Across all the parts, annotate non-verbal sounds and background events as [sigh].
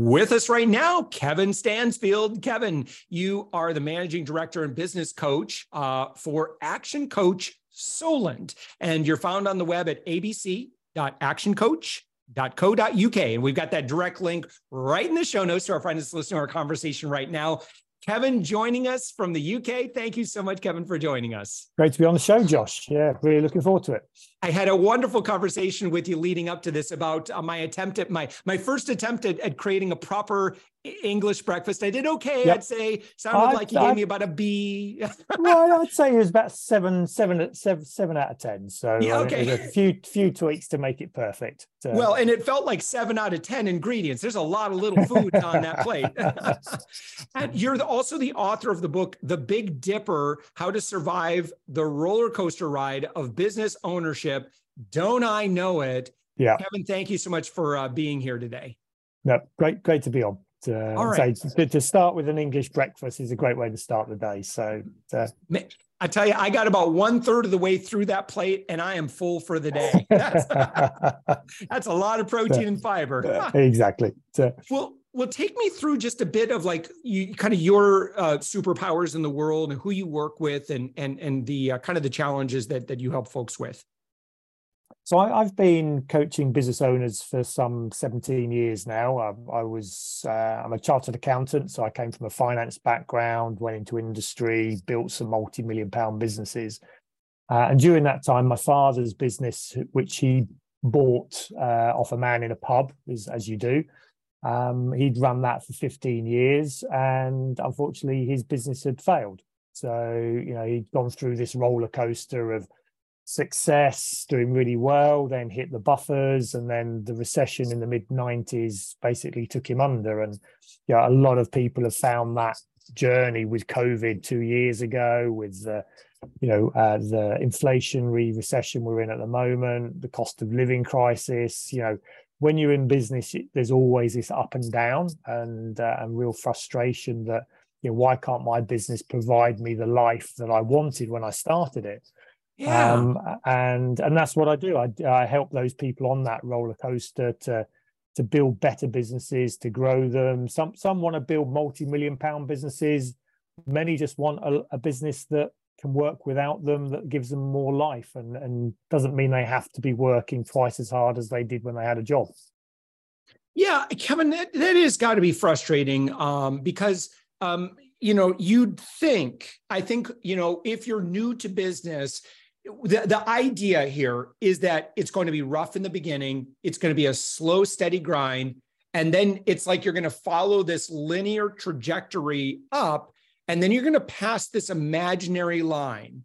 With us right now, Kevin Stansfield. Kevin, you are the managing director and business coach uh, for Action Coach Solent, and you're found on the web at abc.actioncoach.co.uk. And we've got that direct link right in the show notes to our friends listening to our conversation right now. Kevin joining us from the UK. Thank you so much, Kevin, for joining us. Great to be on the show, Josh. Yeah, really looking forward to it. I had a wonderful conversation with you leading up to this about uh, my attempt at my my first attempt at, at creating a proper English breakfast. I did okay. Yep. I'd say sounded i like you i gave me about a B. [laughs] well, I'd say it was about seven, seven, seven, seven out of ten. So yeah, okay. Uh, a few few tweaks to make it perfect. So. Well, and it felt like seven out of ten ingredients. There's a lot of little food on that plate. [laughs] and you're also the author of the book, The Big Dipper: How to Survive the Roller Coaster Ride of Business Ownership. Don't I know it? Yeah. Kevin, thank you so much for uh, being here today. No, great, great to be on. Uh, All right. So to start with an English breakfast is a great way to start the day. So, uh, I tell you, I got about one third of the way through that plate, and I am full for the day. [laughs] That's, [laughs] that's a lot of protein and fiber. exactly. So, well, well, take me through just a bit of like you kind of your uh, superpowers in the world and who you work with, and and and the uh, kind of the challenges that that you help folks with. So I, have been coaching business owners for some 17 years now. I, I was uh, I'm a chartered accountant, so I came from a finance background, went into industry, built some multi-million pound businesses. Uh, and during that time, my father's business, which he bought uh, off a man in a pub, as, as you do, um, he'd run that for 15 years, and unfortunately, his business had failed. So you know he'd gone through this roller coaster of success, doing really well, then hit the buffers, and then the recession in the mid 90s basically took him under. And yeah, a lot of people have found that journey with COVID two years ago, with the you know uh, the inflationary recession we're in at the moment, the cost of living crisis. You know, when you're in business, there's always this up and down and uh, and real frustration that you know why can't my business provide me the life that I wanted when I started it yeah. Um, and and that's what I do. I, I help those people on that roller coaster to to build better businesses, to grow them. Some some want to build multi-million pound businesses. Many just want a, a business that can work without them, that gives them more life, and and doesn't mean they have to be working twice as hard as they did when they had a job. Yeah, Kevin, that, that is got to be frustrating um, because um, you know you'd think. I think you know if you're new to business the, the idea here is that it's going to be rough in the beginning. It's going to be a slow, steady grind. And then it's like you're going to follow this linear trajectory up. And then you're going to pass this imaginary line.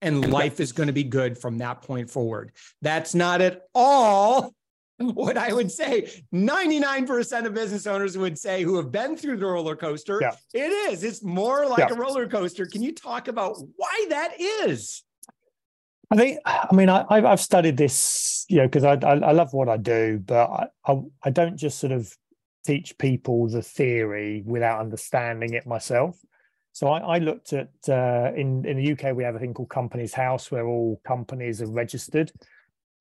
And life is going to be good from that point forward. That's not at all [laughs] what I would say 99% of business owners would say who have been through the roller coaster. Yeah. It is. It's more like yeah. a roller coaster. Can you talk about why that is? I think, I mean, I, I've studied this, you know, because I, I, I love what I do, but I, I, I don't just sort of teach people the theory without understanding it myself. So I, I looked at uh, in in the UK we have a thing called Companies House where all companies are registered,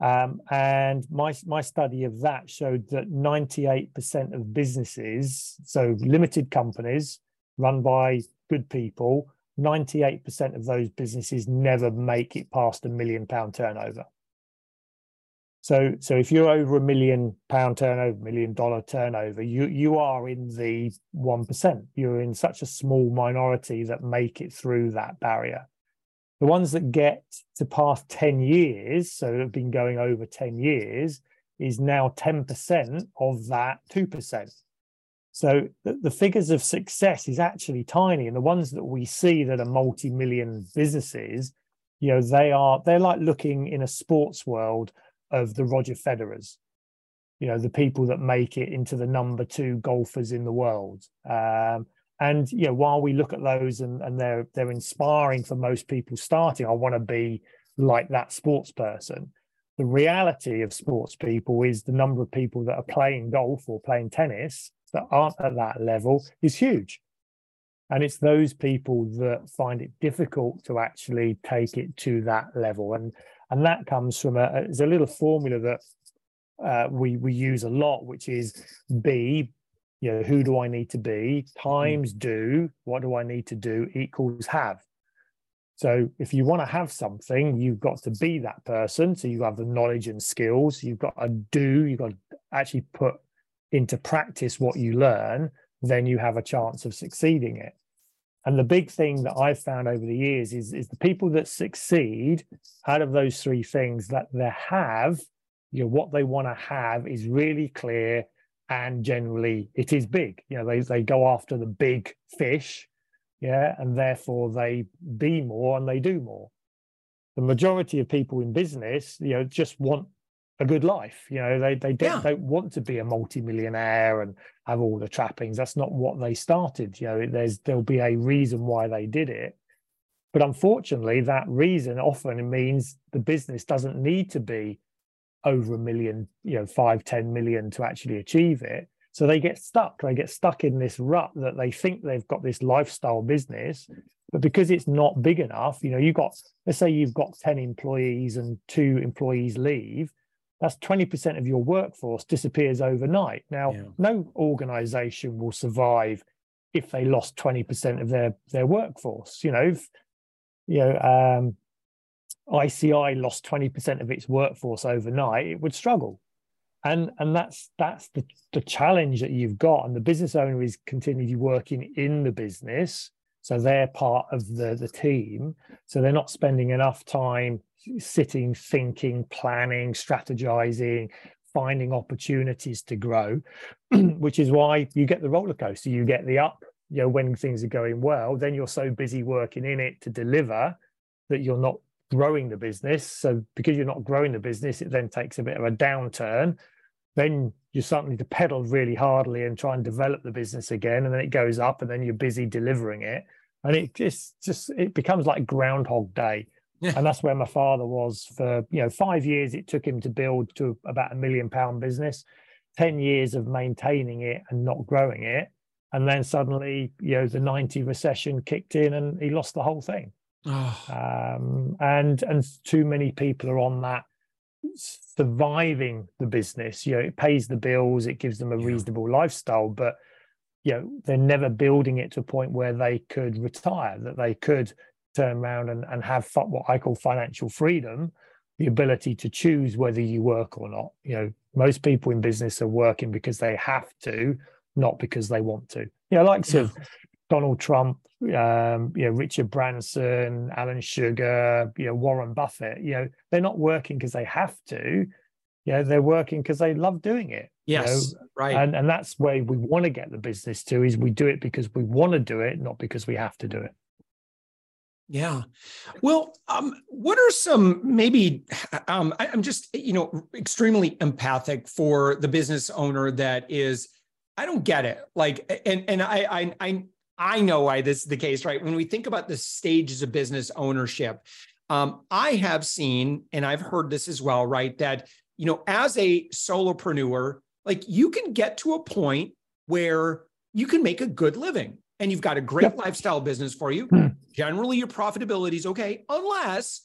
um, and my my study of that showed that ninety eight percent of businesses, so limited companies run by good people, 98% of those businesses never make it past a million pound turnover. So, so if you're over a million pound turnover, million dollar turnover, you you are in the one percent. You're in such a small minority that make it through that barrier. The ones that get to past 10 years, so have been going over 10 years, is now 10% of that 2%. So the, the, figures of success is actually tiny. And the ones that we see that are multi-million businesses, you know, they are they're like looking in a sports world of the Roger Federers, you know, the people that make it into the number two golfers in the world. Um, and you know, while we look at those and, and they're they're inspiring for most people starting, I want to be like that sports person. The reality of sports people is the number of people that are playing golf or playing tennis that aren't at that level is huge. And it's those people that find it difficult to actually take it to that level. And and that comes from a, it's a little formula that uh, we we use a lot, which is be you know, who do I need to be mm-hmm. times do, what do I need to do equals have. So if you want to have something, you've got to be that person. So you have the knowledge and skills. You've got to do, you've got to actually put into practice what you learn, then you have a chance of succeeding it. And the big thing that I've found over the years is, is the people that succeed out of those three things that they have, you know, what they want to have is really clear and generally it is big. You know, they, they go after the big fish, yeah, and therefore they be more and they do more. The majority of people in business, you know, just want a good life. You know, they they don't, yeah. don't want to be a multimillionaire and have all the trappings. That's not what they started. You know, there's there'll be a reason why they did it. But unfortunately, that reason often means the business doesn't need to be over a million, you know, five, ten million to actually achieve it. So they get stuck. They get stuck in this rut that they think they've got this lifestyle business, but because it's not big enough, you know, you've got, let's say you've got 10 employees and two employees leave, that's 20% of your workforce disappears overnight. Now, yeah. no organization will survive if they lost 20% of their, their workforce. You know, if, you know, um, ICI lost 20% of its workforce overnight, it would struggle. And, and that's that's the, the challenge that you've got. And the business owner is continually working in the business. So they're part of the, the team. So they're not spending enough time sitting, thinking, planning, strategizing, finding opportunities to grow, [clears throat] which is why you get the roller coaster. You get the up, you know, when things are going well, then you're so busy working in it to deliver that you're not growing the business. So because you're not growing the business, it then takes a bit of a downturn. Then you suddenly to pedal really hardly and try and develop the business again, and then it goes up, and then you're busy delivering it, and it just just it becomes like Groundhog Day. Yeah. And that's where my father was for you know five years. It took him to build to about a million pound business, ten years of maintaining it and not growing it, and then suddenly you know the ninety recession kicked in and he lost the whole thing. Oh. Um, and and too many people are on that surviving the business. You know, it pays the bills, it gives them a yeah. reasonable lifestyle, but you know, they're never building it to a point where they could retire, that they could turn around and, and have what I call financial freedom, the ability to choose whether you work or not. You know, most people in business are working because they have to, not because they want to. You know, likes of Donald Trump, um, you know, Richard Branson, Alan Sugar, you know, Warren Buffett, you know, they're not working because they have to. You know, they're working because they love doing it. Yes, you know? right. And and that's where we want to get the business to is we do it because we want to do it, not because we have to do it. Yeah. Well, um, what are some maybe um, I, I'm just, you know, extremely empathic for the business owner that is, I don't get it. Like, and and I I I I know why this is the case, right? When we think about the stages of business ownership, um, I have seen, and I've heard this as well, right? That, you know, as a solopreneur, like you can get to a point where you can make a good living and you've got a great yep. lifestyle business for you. Hmm. Generally, your profitability is okay, unless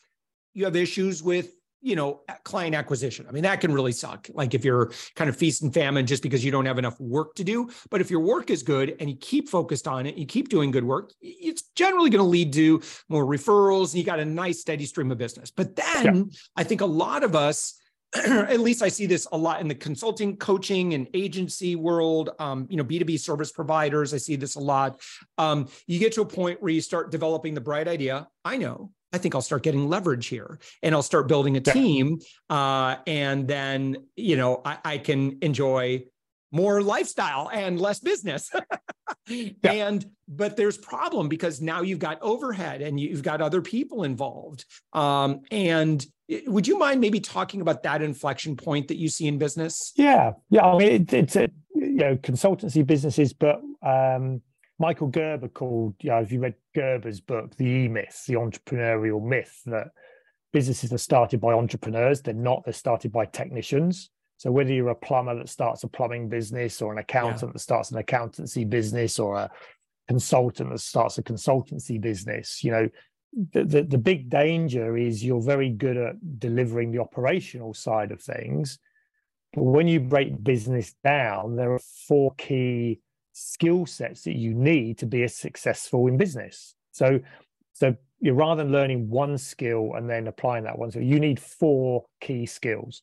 you have issues with you know, client acquisition. I mean, that can really suck. Like if you're kind of feast and famine just because you don't have enough work to do. But if your work is good and you keep focused on it, you keep doing good work, it's generally going to lead to more referrals and you got a nice steady stream of business. But then yeah. I think a lot of us, [clears throat] at least I see this a lot in the consulting, coaching, and agency world. Um, you know, B two B service providers. I see this a lot. Um, you get to a point where you start developing the bright idea. I know I think I'll start getting leverage here and I'll start building a team. Uh, and then, you know, I, I can enjoy more lifestyle and less business. [laughs] yeah. And but there's problem because now you've got overhead and you've got other people involved. Um, and would you mind maybe talking about that inflection point that you see in business? Yeah, yeah. I mean, it, it's a you know consultancy businesses, but um, Michael Gerber called. You know, if you read Gerber's book, The E Myth, the entrepreneurial myth that businesses are started by entrepreneurs. They're not. They're started by technicians. So whether you're a plumber that starts a plumbing business or an accountant yeah. that starts an accountancy business or a consultant that starts a consultancy business, you know, the, the, the big danger is you're very good at delivering the operational side of things. But when you break business down, there are four key skill sets that you need to be as successful in business. So, so you're rather than learning one skill and then applying that one, so you need four key skills.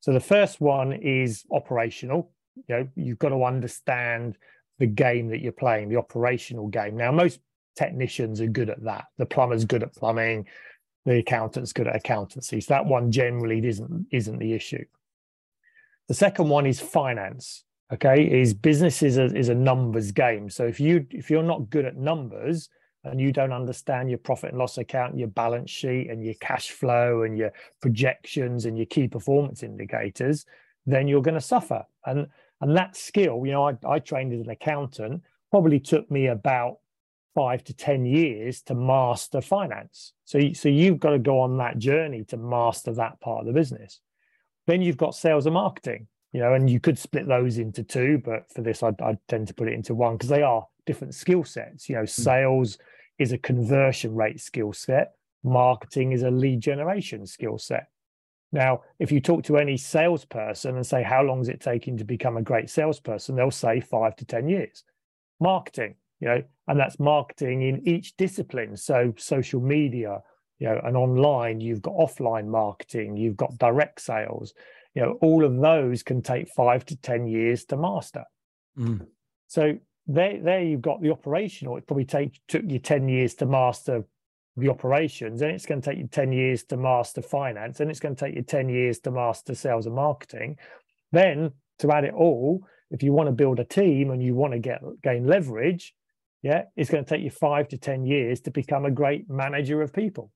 So the first one is operational. You know, you've got to understand the game that you're playing, the operational game. Now, most technicians are good at that. The plumber's good at plumbing, the accountant's good at accountancy. So that one generally isn't isn't the issue. The second one is finance. Okay, is business is a, is a numbers game. So if you if you're not good at numbers, and you don't understand your profit and loss account, your balance sheet, and your cash flow, and your projections, and your key performance indicators, then you're going to suffer. And and that skill, you know, I, I trained as an accountant, probably took me about five to ten years to master finance. So so you've got to go on that journey to master that part of the business. Then you've got sales and marketing, you know, and you could split those into two, but for this, I I tend to put it into one because they are different skill sets. You know, hmm. sales is a conversion rate skill set, marketing is a lead generation skill set. Now, if you talk to any salesperson and say, How long is it taking to become a great salesperson? They'll say five to 10 years. Marketing, you know, and that's marketing in each discipline. So, social media, you know, and online, you've got offline marketing, you've got direct sales, you know, all of those can take five to 10 years to master. Mm. So, there, there you've got the operational. It probably take took you 10 years to master the operations, and it's going to take you 10 years to master finance, and it's going to take you 10 years to master sales and marketing. Then to add it all, if you want to build a team and you want to get gain leverage, yeah, it's going to take you five to 10 years to become a great manager of people.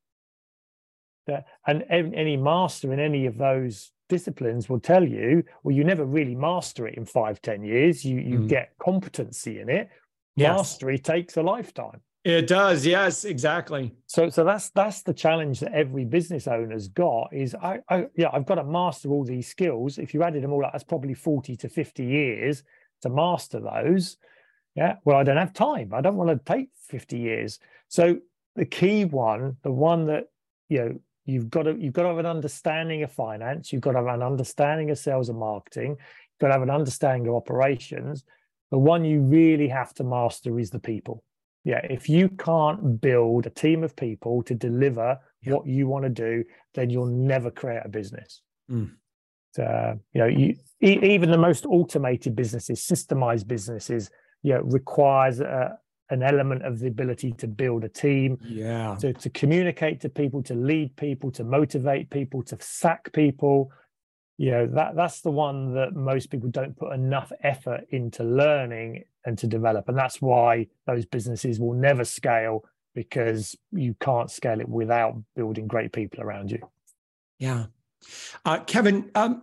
And any master in any of those disciplines will tell you, well, you never really master it in five, ten years. You you mm. get competency in it. Yes. Mastery takes a lifetime. It does, yes, exactly. So, so that's that's the challenge that every business owner's got. Is I, I, yeah, I've got to master all these skills. If you added them all up, that's probably forty to fifty years to master those. Yeah, well, I don't have time. I don't want to take fifty years. So the key one, the one that you know You've got to you've got to have an understanding of finance. You've got to have an understanding of sales and marketing. You've got to have an understanding of operations. The one you really have to master is the people. Yeah, if you can't build a team of people to deliver yeah. what you want to do, then you'll never create a business. Mm. Uh, you know, you, e- even the most automated businesses, systemized businesses, you know, requires a, an element of the ability to build a team, yeah, to, to communicate to people, to lead people, to motivate people, to sack people. You know, that that's the one that most people don't put enough effort into learning and to develop. And that's why those businesses will never scale because you can't scale it without building great people around you. Yeah. Uh, Kevin, um,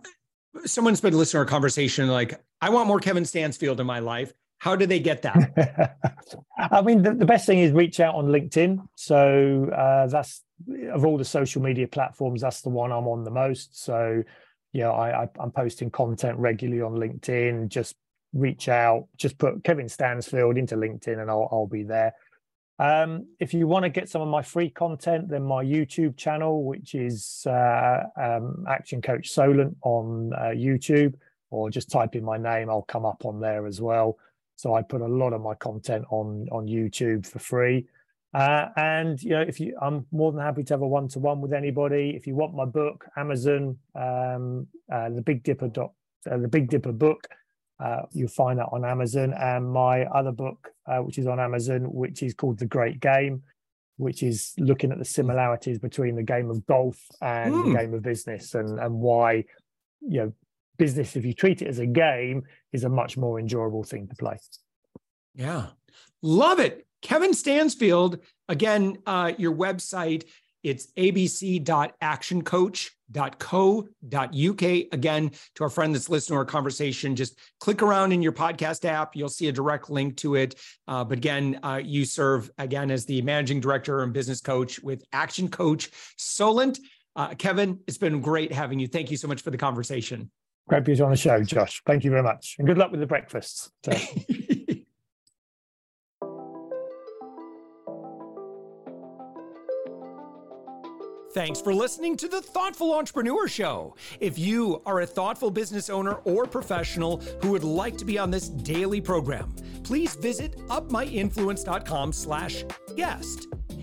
someone's been listening to our conversation like, I want more Kevin Stansfield in my life. How do they get that? [laughs] I mean, the, the, best thing is reach out on LinkedIn. So uh, that's of all the social media platforms, that's the one I'm on the most. So, yeah, I, I, I'm posting content regularly on LinkedIn. Just reach out, just put Kevin Stansfield into LinkedIn, and I'll, I'll be there. Um, if you want to get some of my free content, then my YouTube channel, which is uh, um, Action Coach Solent on uh, YouTube, or just type in my name, I'll come up on there as well. So I put a lot of my content on on YouTube for free. Uh, and you know, if you, I'm more than happy to have a one to one with anybody. If you want my book, Amazon, um, uh, the Big Dipper dot, uh, the Big Dipper book, uh, you'll find that on Amazon. And my other book, uh, which is on Amazon, which is called The Great Game, which is looking at the similarities between the game of golf and mm. the hmm. game of business and, and why, you know, business, if you treat it as a game, is a much more enjoyable thing to play. Yeah. Love it. Kevin Stansfield, again, uh, your website, it's abc.actioncoach.co.uk. Again, to our friend that's listening to our conversation, just click around in your podcast app. You'll see a direct link to it. Uh, but again, uh, you serve again as the managing director and business coach with Action Coach Solent. Uh, Kevin, it's been great having you. Thank you so much for the conversation. Great to be on the show, Josh. Thank you very much. And good luck with the breakfasts. [laughs] So. Thanks for listening to the Thoughtful Entrepreneur Show. If you are a thoughtful business owner or professional who would like to be on this daily program, please visit upmyinfluence.com slash guest.